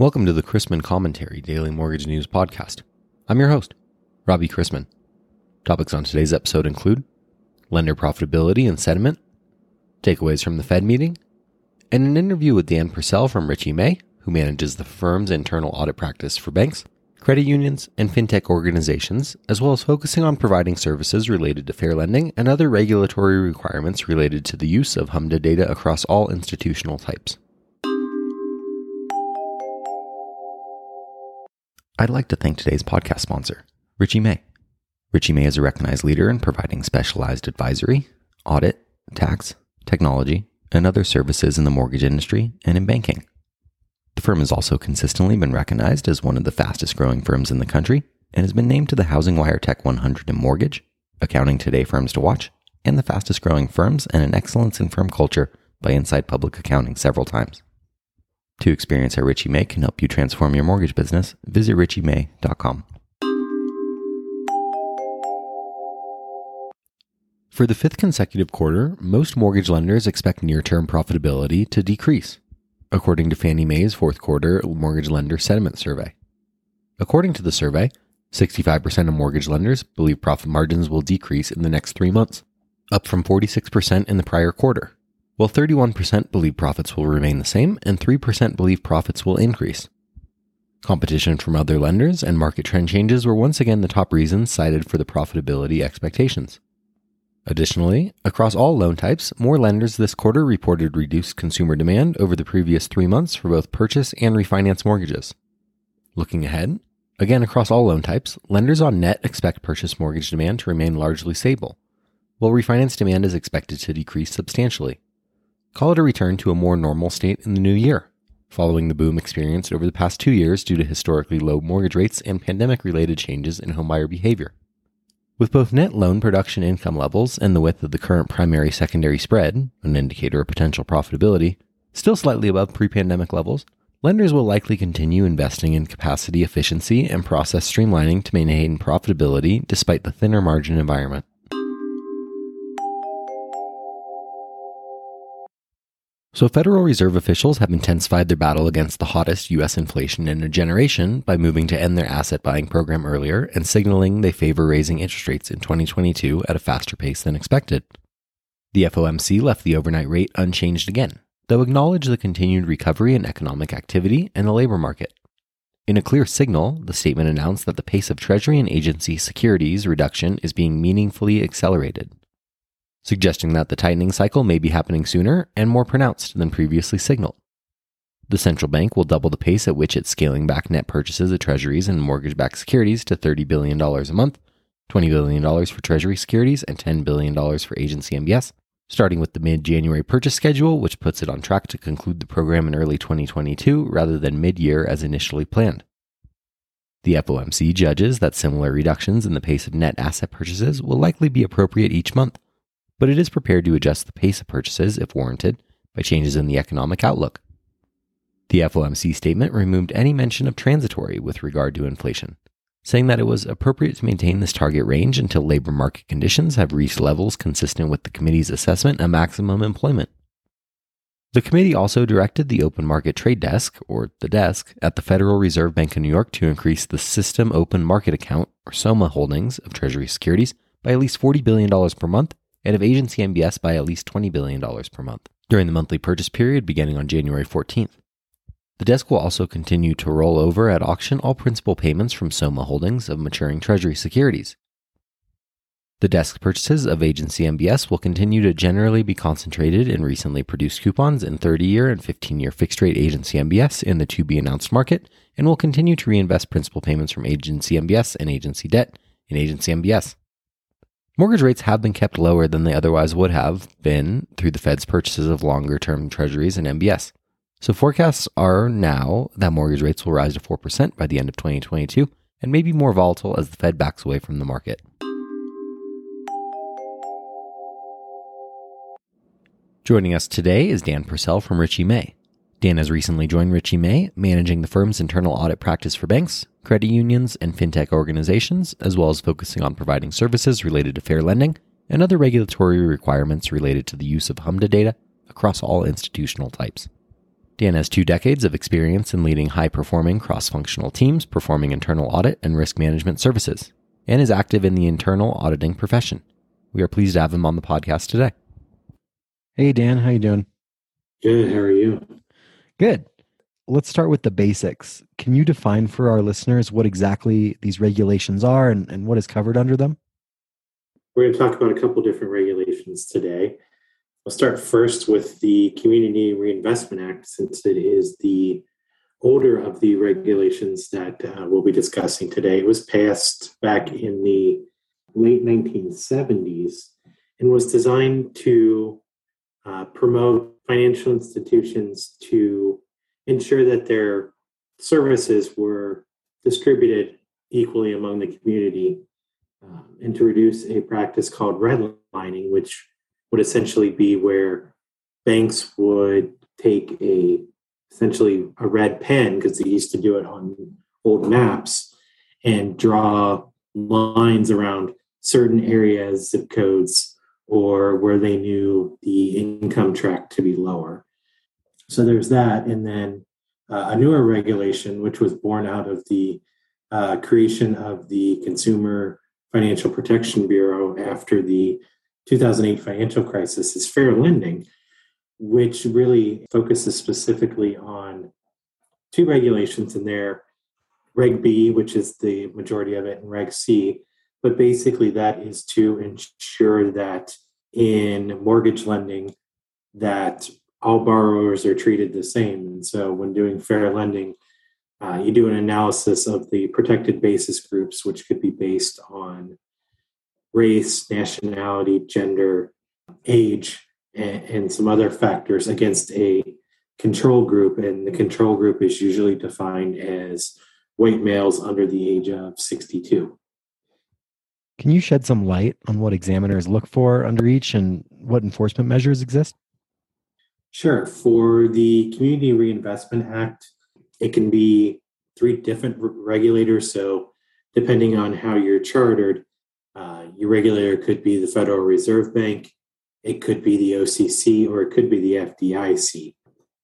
Welcome to the Chrisman Commentary Daily Mortgage News Podcast. I'm your host, Robbie Chrisman. Topics on today's episode include lender profitability and sentiment, takeaways from the Fed meeting, and an interview with Dan Purcell from Richey May, who manages the firm's internal audit practice for banks, credit unions, and fintech organizations, as well as focusing on providing services related to fair lending and other regulatory requirements related to the use of HMDA data across all institutional types. I'd like to thank today's podcast sponsor, Richey May. Richey May is a recognized leader in providing specialized advisory, audit, tax, technology, and other services in the mortgage industry and in banking. The firm has also consistently been recognized as one of the fastest growing firms in the country and has been named to the Housing Wire Tech 100 in mortgage, Accounting Today Firms to Watch, and the fastest growing firms and an excellence in firm culture by Inside Public Accounting several times. To experience how Richey May can help you transform your mortgage business, visit richeymay.com. For the fifth consecutive quarter, most mortgage lenders expect near term profitability to decrease, according to Fannie Mae's fourth quarter mortgage lender sentiment survey. According to the survey, 65% of mortgage lenders believe profit margins will decrease in the next three months, up from 46% in the prior quarter while 31% believe profits will remain the same and 3% believe profits will increase. Competition from other lenders and market trend changes were once again the top reasons cited for the profitability expectations. Additionally, across all loan types, more lenders this quarter reported reduced consumer demand over the previous three months for both purchase and refinance mortgages. Looking ahead, again across all loan types, lenders on net expect purchase mortgage demand to remain largely stable, while refinance demand is expected to decrease substantially call it a return to a more normal state in the new year, following the boom experienced over the past two years due to historically low mortgage rates and pandemic related changes in homebuyer behavior. With both net loan production income levels and the width of the current primary secondary spread, an indicator of potential profitability, still slightly above pre pandemic levels, lenders will likely continue investing in capacity efficiency and process streamlining to maintain profitability despite the thinner margin environment. So, Federal Reserve officials have intensified their battle against the hottest U.S. inflation in a generation by moving to end their asset buying program earlier and signaling they favor raising interest rates in 2022 at a faster pace than expected. The FOMC left the overnight rate unchanged again, though acknowledged the continued recovery in economic activity and the labor market. In a clear signal, the statement announced that the pace of Treasury and agency securities reduction is being meaningfully accelerated suggesting that the tightening cycle may be happening sooner and more pronounced than previously signaled. The central bank will double the pace at which it's scaling back net purchases of treasuries and mortgage backed securities to $30 billion a month, $20 billion for treasury securities, and $10 billion for agency MBS, starting with the mid January purchase schedule, which puts it on track to conclude the program in early 2022 rather than mid year as initially planned. The FOMC judges that similar reductions in the pace of net asset purchases will likely be appropriate each month but it is prepared to adjust the pace of purchases if warranted by changes in the economic outlook. The FOMC statement removed any mention of transitory with regard to inflation, saying that it was appropriate to maintain this target range until labor market conditions have reached levels consistent with the committee's assessment of maximum employment. The committee also directed the Open Market Trade Desk, or the desk, at the Federal Reserve Bank of New York to increase the System Open Market Account, or SOMA, holdings of Treasury securities by at least $40 billion per month and of agency MBS by at least $20 billion per month during the monthly purchase period beginning on January 14th. The desk will also continue to roll over at auction all principal payments from SOMA holdings of maturing Treasury securities. The desk purchases of agency MBS will continue to generally be concentrated in recently produced coupons in 30 year and 15 year fixed rate agency MBS in the to be announced market and will continue to reinvest principal payments from agency MBS and agency debt in agency MBS. Mortgage rates have been kept lower than they otherwise would have been through the Fed's purchases of longer term treasuries and MBS. So forecasts are now that mortgage rates will rise to 4% by the end of 2022 and may be more volatile as the Fed backs away from the market. Joining us today is Dan Purcell from Richey May. Dan has recently joined Richey May, managing the firm's internal audit practice for banks, credit unions, and fintech organizations, as well as focusing on providing services related to fair lending and other regulatory requirements related to the use of HMDA data across all institutional types. Dan has two decades of experience in leading high performing cross functional teams performing internal audit and risk management services, and is active in the internal auditing profession. We are pleased to have him on the podcast today. Hey Dan, how you doing? Good. How are you? Good. Let's start with the basics. Can you define for our listeners what exactly these regulations are and, and what is covered under them? We're going to talk about a couple different regulations today. I'll start first with the Community Reinvestment Act, since it is the older of the regulations that uh, we'll be discussing today. It was passed back in the late 1970s and was designed to uh, promote financial institutions to ensure that their services were distributed equally among the community uh, and to reduce a practice called redlining, which would essentially be where banks would take a essentially a red pen because they used to do it on old maps and draw lines around certain areas, zip codes, or where they knew the income tract to be lower. So there's that. And then uh, a newer regulation, which was born out of the uh, creation of the Consumer Financial Protection Bureau after the 2008 financial crisis, is fair lending, which really focuses specifically on two regulations in there Reg B, which is the majority of it, and Reg C. But basically, that is to ensure that in mortgage lending, that all borrowers are treated the same. And so, when doing fair lending, uh, you do an analysis of the protected basis groups, which could be based on race, nationality, gender, age, and, and some other factors against a control group. And the control group is usually defined as white males under the age of 62. Can you shed some light on what examiners look for under each and what enforcement measures exist? Sure. For the Community Reinvestment Act, it can be three different regulators. So, depending on how you're chartered, uh, your regulator could be the Federal Reserve Bank, it could be the OCC, or it could be the FDIC.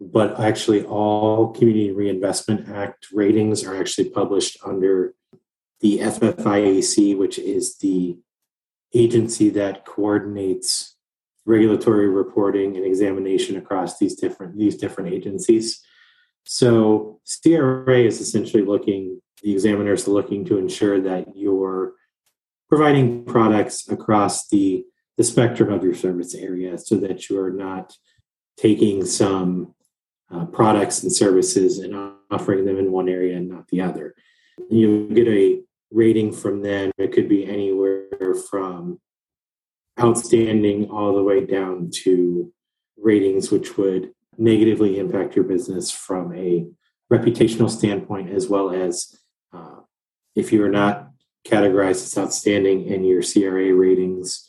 But actually, all Community Reinvestment Act ratings are actually published under the FFIEC, which is the agency that coordinates regulatory reporting and examination across these different these different agencies. So CRA is essentially looking, the examiners are looking to ensure that you're providing products across the, the spectrum of your service area so that you are not taking some uh, products and services and offering them in one area and not the other. You get a rating from them. It could be anywhere from outstanding all the way down to ratings which would negatively impact your business from a reputational standpoint, as well as uh, if you're not categorized as outstanding and your CRA ratings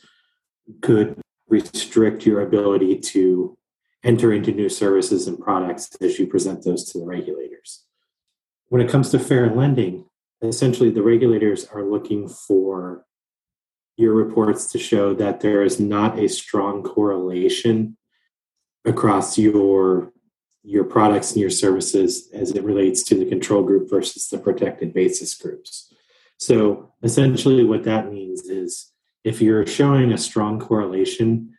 could restrict your ability to enter into new services and products as you present those to the regulators. When it comes to fair lending, essentially the regulators are looking for your reports to show that there is not a strong correlation across your your products and your services as it relates to the control group versus the protected basis groups. So essentially what that means is if you're showing a strong correlation,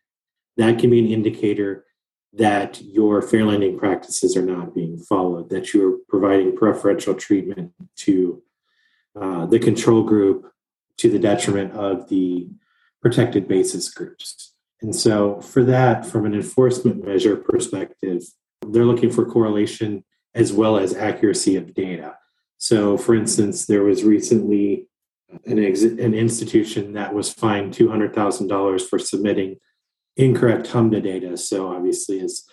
that can be an indicator that your fair lending practices are not being followed, that you're providing preferential treatment to uh, the control group to the detriment of the protected basis groups. And so, for that, from an enforcement measure perspective, they're looking for correlation as well as accuracy of data. So, for instance, there was recently an, ex- an institution that was fined $200,000 for submitting incorrect HMDA data. So, obviously, as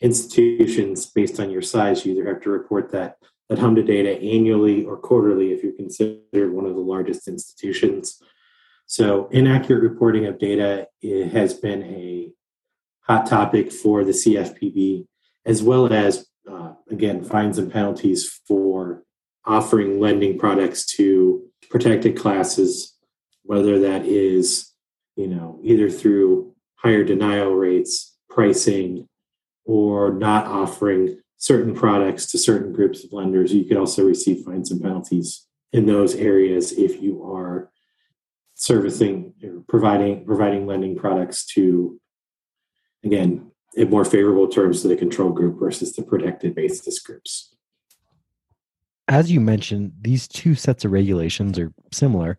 institutions, based on your size, you either have to report that that HMDA data annually or quarterly if you're considered one of the largest institutions. So, inaccurate reporting of data has been a hot topic for the CFPB, as well as, uh, again, fines and penalties for offering lending products to protected classes, whether that is, you know, either through higher denial rates, pricing, or not offering certain products to certain groups of lenders. You could also receive fines and penalties in those areas if you are servicing or providing providing lending products to again in more favorable terms to the control group versus the protected basis groups. As you mentioned, these two sets of regulations are similar.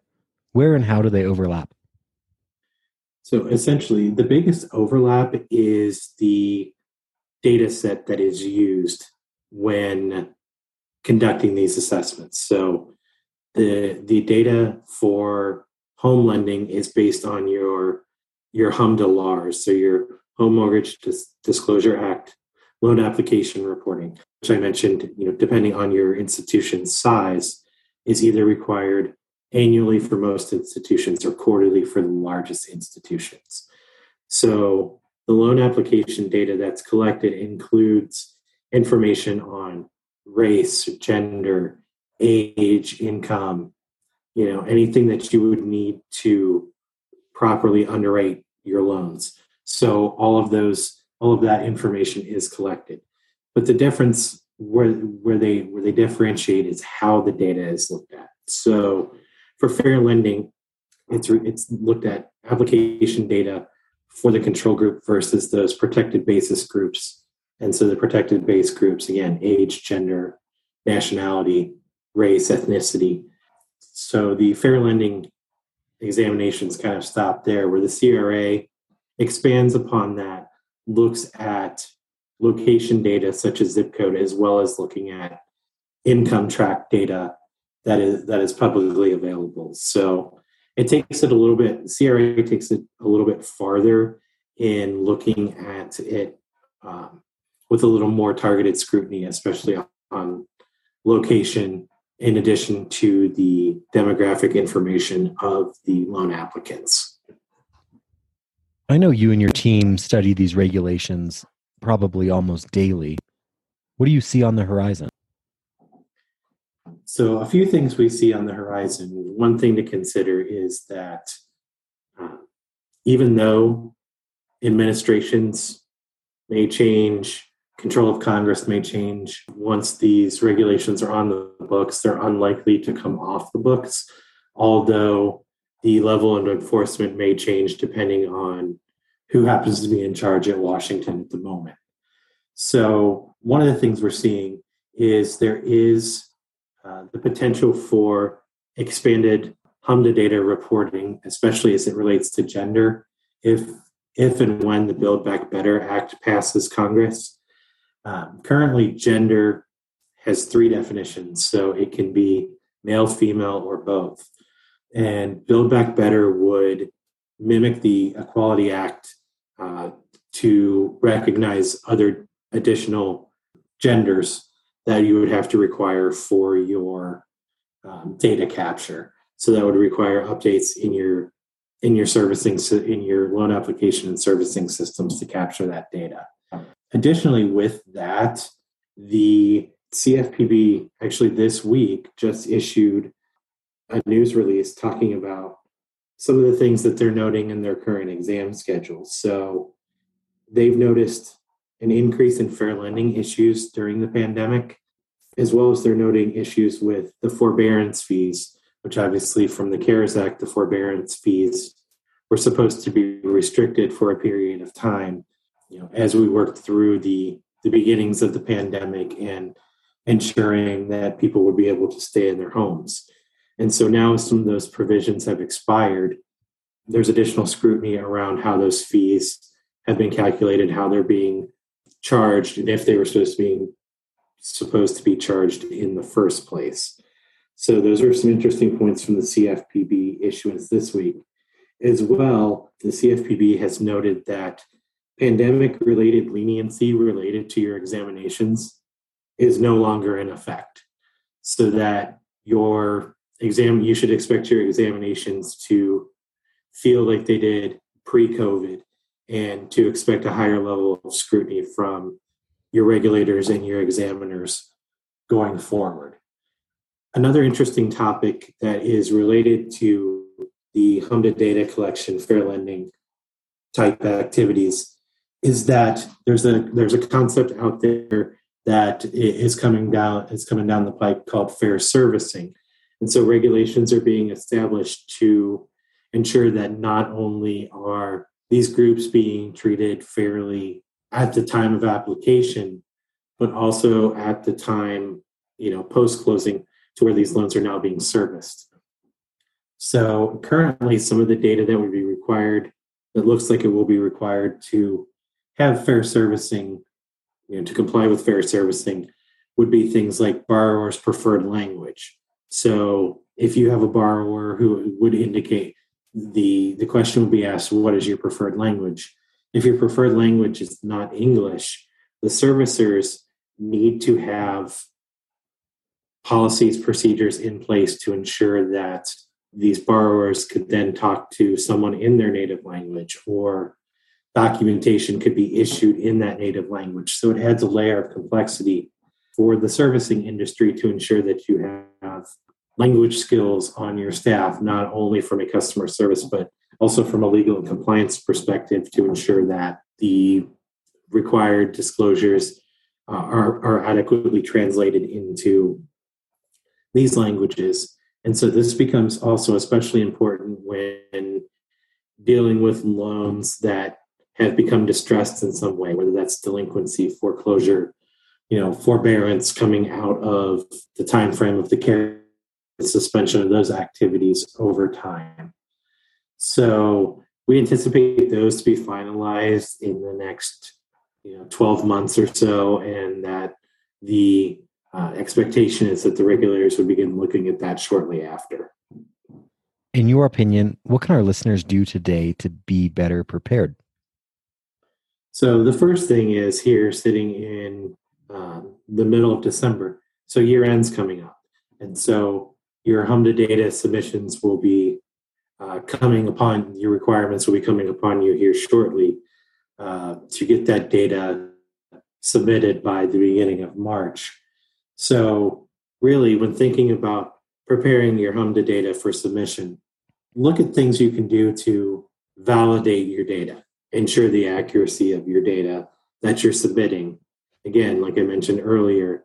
Where and how do they overlap? So essentially, the biggest overlap is the data set that is used when conducting these assessments. So the the data for home lending is based on your your HMDA LARS, so your Home Mortgage Dis- Disclosure Act loan application reporting, which I mentioned, you know, depending on your institution's size, is either required annually for most institutions or quarterly for the largest institutions. So the loan application data that's collected includes information on race, gender, age, income, you know, anything that you would need to properly underwrite your loans. So all of those, all of that information is collected. But the difference where where they where they differentiate is how the data is looked at. So for fair lending, it's it's looked at application data for the control group versus those protected basis groups. And so the protected base groups again, age, gender, nationality, race, ethnicity. So the fair lending examinations kind of stop there, where the CRA expands upon that, looks at location data such as zip code, as well as looking at income tract data that is that is publicly available. So it takes it a little bit. CRA takes it a little bit farther in looking at it um, with a little more targeted scrutiny, especially on, on location, in addition to the demographic information of the loan applicants. I know you and your team study these regulations probably almost daily. What do you see on the horizon? So, a few things we see on the horizon. One thing to consider is that uh, even though administrations may change, control of Congress may change, once these regulations are on the books, they're unlikely to come off the books, although the level of enforcement may change depending on who happens to be in charge at Washington at the moment. So, one of the things we're seeing is there is uh, the potential for expanded HMDA data reporting, especially as it relates to gender, if if and when the Build Back Better Act passes Congress. Um, currently, gender has three definitions, so it can be male, female, or both. And Build Back Better would mimic the Equality Act uh, to recognize other additional genders that you would have to require for your um, data capture. So that would require updates in your in your servicing in your loan application and servicing systems to capture that data. Additionally, with that, the CFPB actually this week just issued a news release talking about some of the things that they're noting in their current exam schedule. So they've noticed an increase in fair lending issues during the pandemic, as well as they're noting issues with the forbearance fees, which obviously from the CARES Act, the forbearance fees were supposed to be restricted for a period of time, you know, as we worked through the the beginnings of the pandemic and ensuring that people would be able to stay in their homes. And so now some of those provisions have expired. There's additional scrutiny around how those fees have been calculated, how they're being charged and if they were supposed to be supposed to be charged in the first place. So those are some interesting points from the CFPB issuance this week. As well, the CFPB has noted that pandemic related leniency related to your examinations is no longer in effect. So that your exam you should expect your examinations to feel like they did pre-COVID and to expect a higher level of scrutiny from your regulators and your examiners going forward. Another interesting topic that is related to the HMDA data collection, fair lending type activities is that there's a there's a concept out there that is coming down is coming down the pipe called fair servicing. And so regulations are being established to ensure that not only are these groups being treated fairly at the time of application, but also at the time, you know, post closing to where these loans are now being serviced. So currently, some of the data that would be required, that looks like it will be required to have fair servicing, you know, to comply with fair servicing, would be things like borrower's preferred language. So if you have a borrower who would indicate the the question would be asked, what is your preferred language? If your preferred language is not English, the servicers need to have policies, procedures in place to ensure that these borrowers could then talk to someone in their native language or documentation could be issued in that native language. So it adds a layer of complexity for the servicing industry to ensure that you have language skills on your staff, not only from a customer service, but also from a legal and compliance perspective to ensure that the required disclosures uh, are, are adequately translated into these languages. And so this becomes also especially important when dealing with loans that have become distressed in some way, whether that's delinquency, foreclosure, you know, forbearance coming out of the time frame of the care suspension of those activities over time. So we anticipate those to be finalized in the next you know 12 months or so and that the uh, expectation is that the regulators would begin looking at that shortly after. In your opinion, what can our listeners do today to be better prepared? So, the first thing is here sitting in uh, the middle of December. So, year end's coming up. And so, your HMDA data submissions will be uh, coming upon your requirements will be coming upon you here shortly uh, to get that data submitted by the beginning of March. So, really, when thinking about preparing your HMDA data for submission, look at things you can do to validate your data, ensure the accuracy of your data that you're submitting. Again, like I mentioned earlier,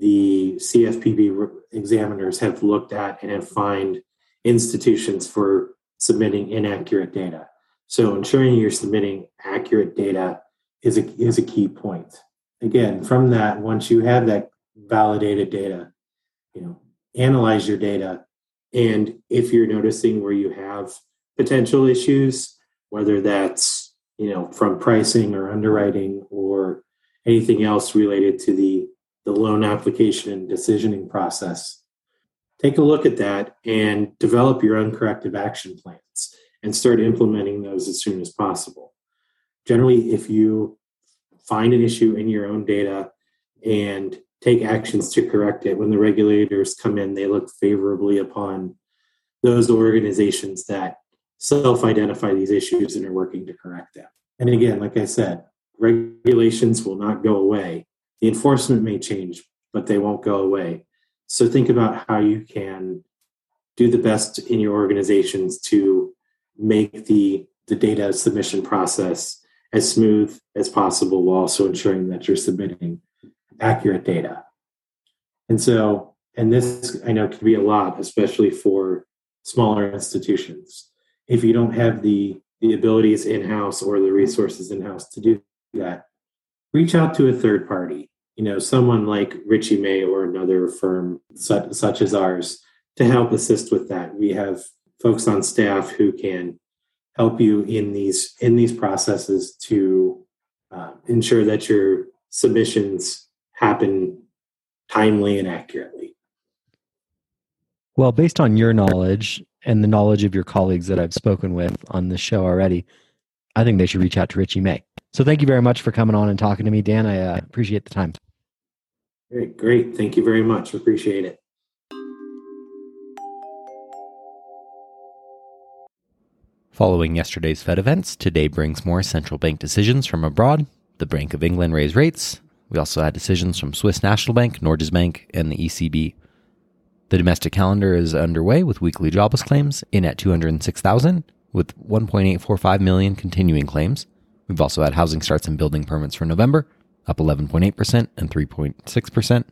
the CFPB examiners have looked at and have fined institutions for submitting inaccurate data. So ensuring you're submitting accurate data is a, is a key point. Again, from that, once you have that validated data, you know, analyze your data. And if you're noticing where you have potential issues, whether that's, you know, from pricing or underwriting or anything else related to the, the loan application and decisioning process, take a look at that and develop your own corrective action plans and start implementing those as soon as possible. Generally, if you find an issue in your own data and take actions to correct it. When the regulators come in, they look favorably upon those organizations that self identify these issues and are working to correct them. And again, like I said, regulations will not go away. The enforcement may change, but they won't go away. So think about how you can do the best in your organizations to make the, the data submission process as smooth as possible while also ensuring that you're submitting accurate data. And so, and this I know can be a lot, especially for smaller institutions. If you don't have the the abilities in house or the resources in house to do that, reach out to a third party. You know, someone like Richey May or another firm such, such as ours to help assist with that. We have folks on staff who can help you in these in these processes to uh, ensure that your submissions happen timely and accurately. Well, based on your knowledge and the knowledge of your colleagues that I've spoken with on this show already, I think they should reach out to Richey May. So thank you very much for coming on and talking to me, Dan. I uh, appreciate the time. Great, great. Thank you very much. Appreciate it. Following yesterday's Fed events, today brings more central bank decisions from abroad. The Bank of England raised rates, we also had decisions from Swiss National Bank, Norges Bank, and the ECB. The domestic calendar is underway with weekly jobless claims in at 206,000, with 1.845 million continuing claims. We've also had housing starts and building permits for November up 11.8% and 3.6%,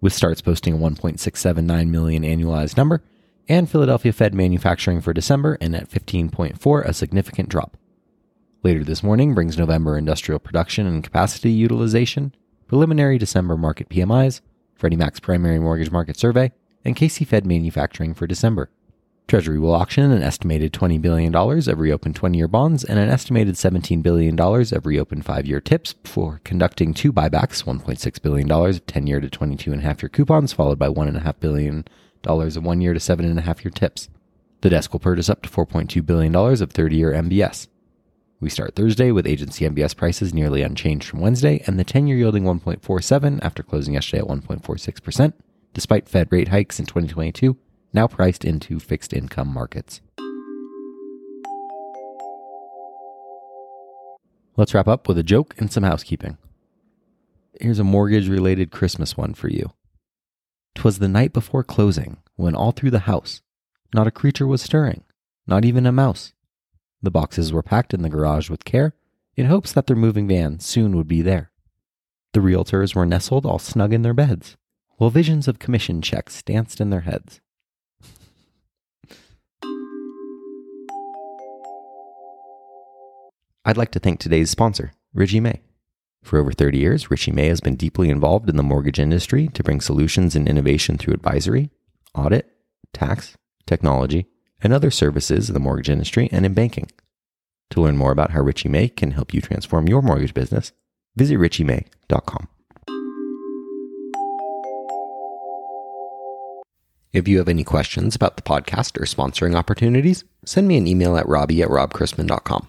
with starts posting a 1.679 million annualized number, and Philadelphia Fed manufacturing for December and at 15.4, a significant drop. Later this morning brings November industrial production and capacity utilization, preliminary December Markit PMIs, Freddie Mac's primary mortgage market survey, and KC Fed manufacturing for December. Treasury will auction an estimated $20 billion of reopened 20 year bonds and an estimated $17 billion of reopened 5 year tips before conducting two buybacks $1.6 billion of 10 year to 22.5 year coupons, followed by $1.5 billion of 1 year to 7.5 year tips. The desk will purchase up to $4.2 billion of 30 year MBS. We start Thursday with agency MBS prices nearly unchanged from Wednesday and the 10 year yielding 1.47 after closing yesterday at 1.46%, despite Fed rate hikes in 2022 now priced into fixed income markets. Let's wrap up with a joke and some housekeeping. Here's a mortgage related Christmas one for you. 'Twas the night before closing, when all through the house, not a creature was stirring, not even a mouse. The boxes were packed in the garage with care, in hopes that their moving van soon would be there. The realtors were nestled all snug in their beds, while visions of commission checks danced in their heads. I'd like to thank today's sponsor, Richey May. For over 30 years, Richey May has been deeply involved in the mortgage industry to bring solutions and innovation through advisory, audit, tax, technology, and other services in the mortgage industry and in banking. To learn more about how Richie May can help you transform your mortgage business, visit richeymay.com. If you have any questions about the podcast or sponsoring opportunities, send me an email at robbie at robchrisman.com.